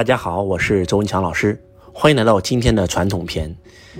大家好，我是周文强老师，欢迎来到今天的传统篇。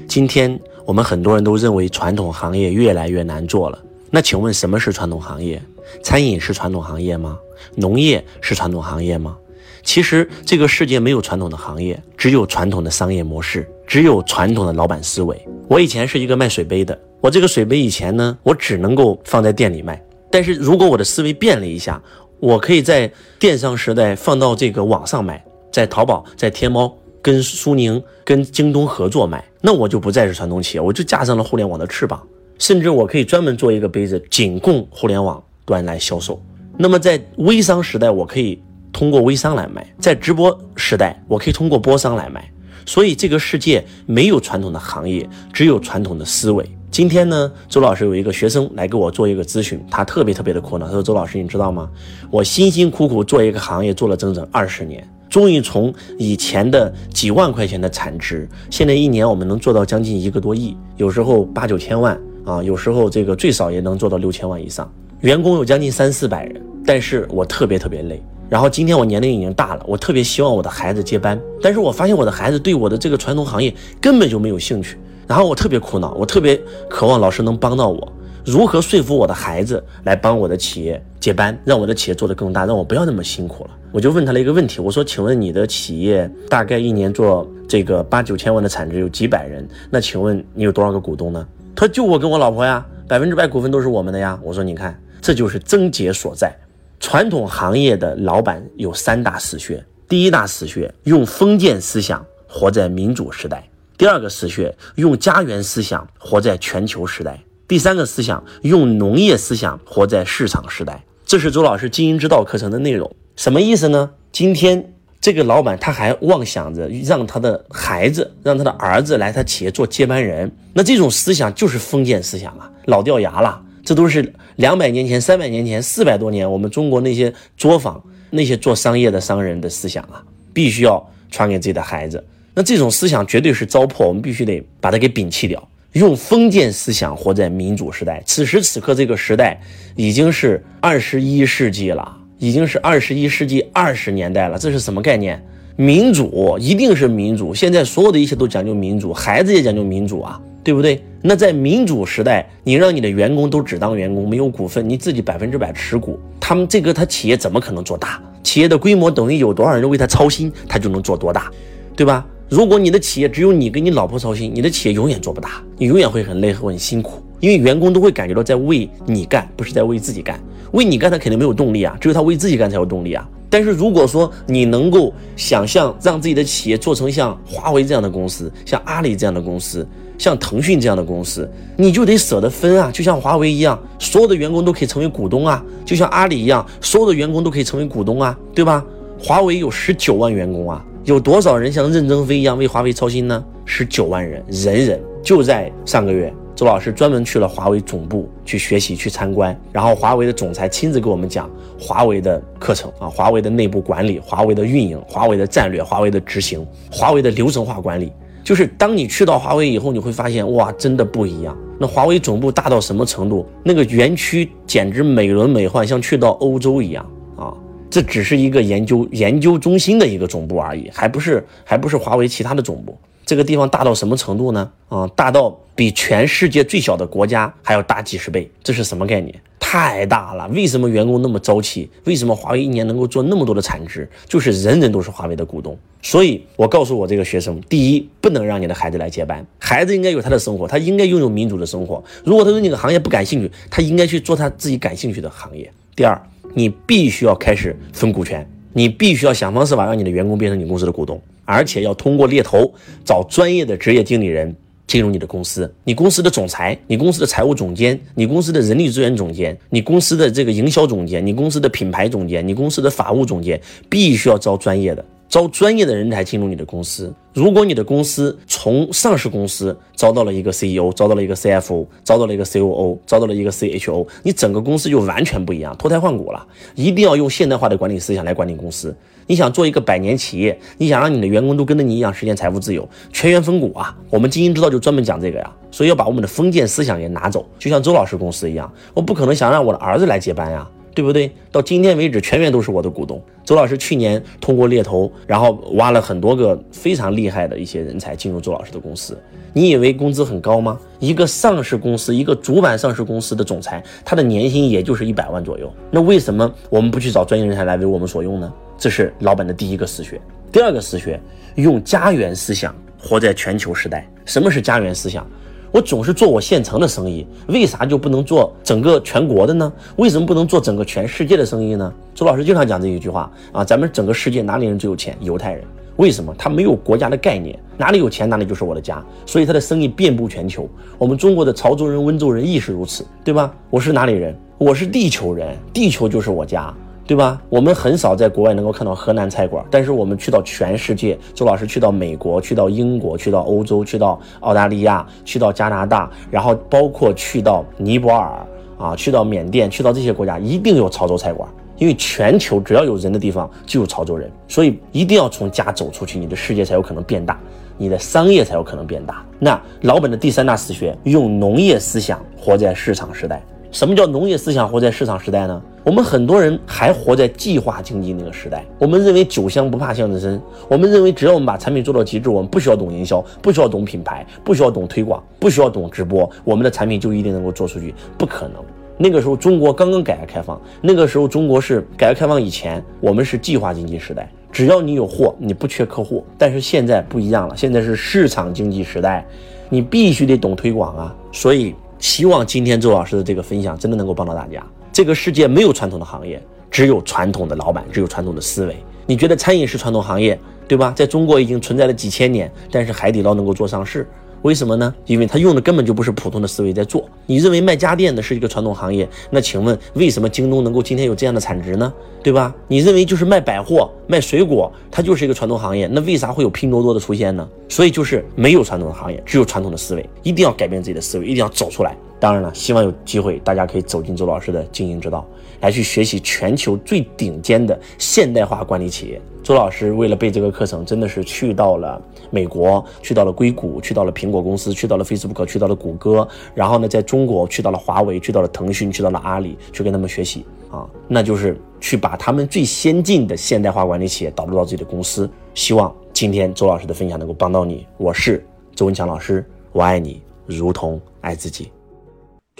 今天我们很多人都认为传统行业越来越难做了。那请问什么是传统行业？餐饮是传统行业吗？农业是传统行业吗？其实这个世界没有传统的行业，只有传统的商业模式，只有传统的老板思维。我以前是一个卖水杯的，我这个水杯以前呢，我只能够放在店里卖。但是如果我的思维变了一下，我可以在电商时代放到这个网上卖，在淘宝、在天猫跟苏宁、跟京东合作卖，那我就不再是传统企业，我就架上了互联网的翅膀，甚至我可以专门做一个杯子，仅供互联网端来销售。那么在微商时代，我可以通过微商来卖；在直播时代，我可以通过播商来卖。所以这个世界没有传统的行业，只有传统的思维。今天呢，周老师有一个学生来给我做一个咨询，他特别特别的苦恼。他说：“周老师，你知道吗？我辛辛苦苦做一个行业，做了整整二十年，终于从以前的几万块钱的产值，现在一年我们能做到将近一个多亿，有时候八九千万啊，有时候这个最少也能做到六千万以上。员工有将近三四百人，但是我特别特别累。然后今天我年龄已经大了，我特别希望我的孩子接班，但是我发现我的孩子对我的这个传统行业根本就没有兴趣。”然后我特别苦恼，我特别渴望老师能帮到我，如何说服我的孩子来帮我的企业接班，让我的企业做得更大，让我不要那么辛苦了。我就问他了一个问题，我说：“请问你的企业大概一年做这个八九千万的产值，有几百人，那请问你有多少个股东呢？”他说：“就我跟我老婆呀，百分之百股份都是我们的呀。”我说：“你看，这就是症结所在。传统行业的老板有三大死穴，第一大死穴，用封建思想活在民主时代。”第二个死穴，用家园思想活在全球时代；第三个思想，用农业思想活在市场时代。这是周老师经营之道课程的内容，什么意思呢？今天这个老板他还妄想着让他的孩子、让他的儿子来他企业做接班人，那这种思想就是封建思想啊，老掉牙了。这都是两百年前、三百年前、四百多年我们中国那些作坊、那些做商业的商人的思想啊，必须要传给自己的孩子。那这种思想绝对是糟粕，我们必须得把它给摒弃掉。用封建思想活在民主时代，此时此刻这个时代已经是二十一世纪了，已经是二十一世纪二十年代了。这是什么概念？民主一定是民主，现在所有的一切都讲究民主，孩子也讲究民主啊，对不对？那在民主时代，你让你的员工都只当员工，没有股份，你自己百分之百持股，他们这个他企业怎么可能做大？企业的规模等于有多少人为他操心，他就能做多大，对吧？如果你的企业只有你跟你老婆操心，你的企业永远做不大，你永远会很累很辛苦，因为员工都会感觉到在为你干，不是在为自己干。为你干他肯定没有动力啊，只有他为自己干才有动力啊。但是如果说你能够想象让自己的企业做成像华为这样的公司，像阿里这样的公司，像腾讯这样的公司，你就得舍得分啊，就像华为一样，所有的员工都可以成为股东啊，就像阿里一样，所有的员工都可以成为股东啊，对吧？华为有十九万员工啊。有多少人像任正非一样为华为操心呢？十九万人，人人就在上个月，周老师专门去了华为总部去学习、去参观，然后华为的总裁亲自给我们讲华为的课程啊，华为的内部管理、华为的运营、华为的战略、华为的执行、华为的流程化管理。就是当你去到华为以后，你会发现哇，真的不一样。那华为总部大到什么程度？那个园区简直美轮美奂，像去到欧洲一样啊。这只是一个研究研究中心的一个总部而已，还不是还不是华为其他的总部。这个地方大到什么程度呢？啊，大到比全世界最小的国家还要大几十倍。这是什么概念？太大了。为什么员工那么朝气？为什么华为一年能够做那么多的产值？就是人人都是华为的股东。所以我告诉我这个学生：第一，不能让你的孩子来接班，孩子应该有他的生活，他应该拥有民主的生活。如果他对那个行业不感兴趣，他应该去做他自己感兴趣的行业。第二。你必须要开始分股权，你必须要想方设法让你的员工变成你公司的股东，而且要通过猎头找专业的职业经理人进入你的公司。你公司的总裁、你公司的财务总监、你公司的人力资源总监、你公司的这个营销总监、你公司的品牌总监、你公司的法务总监，必须要招专业的。招专业的人才进入你的公司。如果你的公司从上市公司招到了一个 CEO，招到了一个 CFO，招到了一个 COO，招到了一个 CHO，你整个公司就完全不一样，脱胎换骨了。一定要用现代化的管理思想来管理公司。你想做一个百年企业，你想让你的员工都跟着你一样实现财富自由，全员分股啊！我们精英之道就专门讲这个呀。所以要把我们的封建思想也拿走，就像周老师公司一样，我不可能想让我的儿子来接班呀。对不对？到今天为止，全员都是我的股东。周老师去年通过猎头，然后挖了很多个非常厉害的一些人才进入周老师的公司。你以为工资很高吗？一个上市公司，一个主板上市公司的总裁，他的年薪也就是一百万左右。那为什么我们不去找专业人才来为我们所用呢？这是老板的第一个死穴。第二个死穴，用家园思想活在全球时代。什么是家园思想？我总是做我县城的生意，为啥就不能做整个全国的呢？为什么不能做整个全世界的生意呢？周老师经常讲这一句话啊，咱们整个世界哪里人最有钱？犹太人。为什么？他没有国家的概念，哪里有钱哪里就是我的家，所以他的生意遍布全球。我们中国的潮州人、温州人亦是如此，对吧？我是哪里人？我是地球人，地球就是我家。对吧？我们很少在国外能够看到河南菜馆，但是我们去到全世界，周老师去到美国，去到英国，去到欧洲，去到澳大利亚，去到加拿大，然后包括去到尼泊尔啊，去到缅甸，去到这些国家，一定有潮州菜馆，因为全球只要有人的地方就有潮州人，所以一定要从家走出去，你的世界才有可能变大，你的商业才有可能变大。那老本的第三大死穴，用农业思想活在市场时代。什么叫农业思想活在市场时代呢？我们很多人还活在计划经济那个时代。我们认为酒香不怕巷子深，我们认为只要我们把产品做到极致，我们不需要懂营销，不需要懂品牌，不需要懂推广，不需要懂直播，我们的产品就一定能够做出去。不可能。那个时候中国刚刚改革开放，那个时候中国是改革开放以前，我们是计划经济时代，只要你有货，你不缺客户。但是现在不一样了，现在是市场经济时代，你必须得懂推广啊。所以。希望今天周老师的这个分享真的能够帮到大家。这个世界没有传统的行业，只有传统的老板，只有传统的思维。你觉得餐饮是传统行业，对吧？在中国已经存在了几千年，但是海底捞能够做上市。为什么呢？因为他用的根本就不是普通的思维在做。你认为卖家电的是一个传统行业，那请问为什么京东能够今天有这样的产值呢？对吧？你认为就是卖百货、卖水果，它就是一个传统行业，那为啥会有拼多多的出现呢？所以就是没有传统的行业，只有传统的思维，一定要改变自己的思维，一定要走出来。当然了，希望有机会大家可以走进周老师的经营之道，来去学习全球最顶尖的现代化管理企业。周老师为了备这个课程，真的是去到了美国，去到了硅谷，去到了苹果公司，去到了 Facebook，去到了谷歌，然后呢，在中国去到了华为，去到了腾讯，去到了阿里，去跟他们学习啊，那就是去把他们最先进的现代化管理企业导入到自己的公司。希望今天周老师的分享能够帮到你。我是周文强老师，我爱你如同爱自己。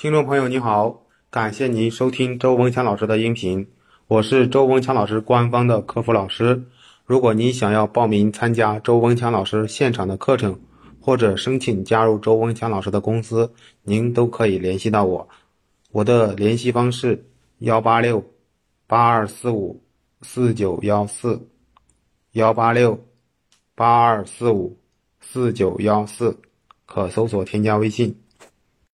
听众朋友你好，感谢您收听周文强老师的音频，我是周文强老师官方的客服老师。如果您想要报名参加周文强老师现场的课程，或者申请加入周文强老师的公司，您都可以联系到我。我的联系方式：幺八六八二四五四九幺四，幺八六八二四五四九幺四，可搜索添加微信。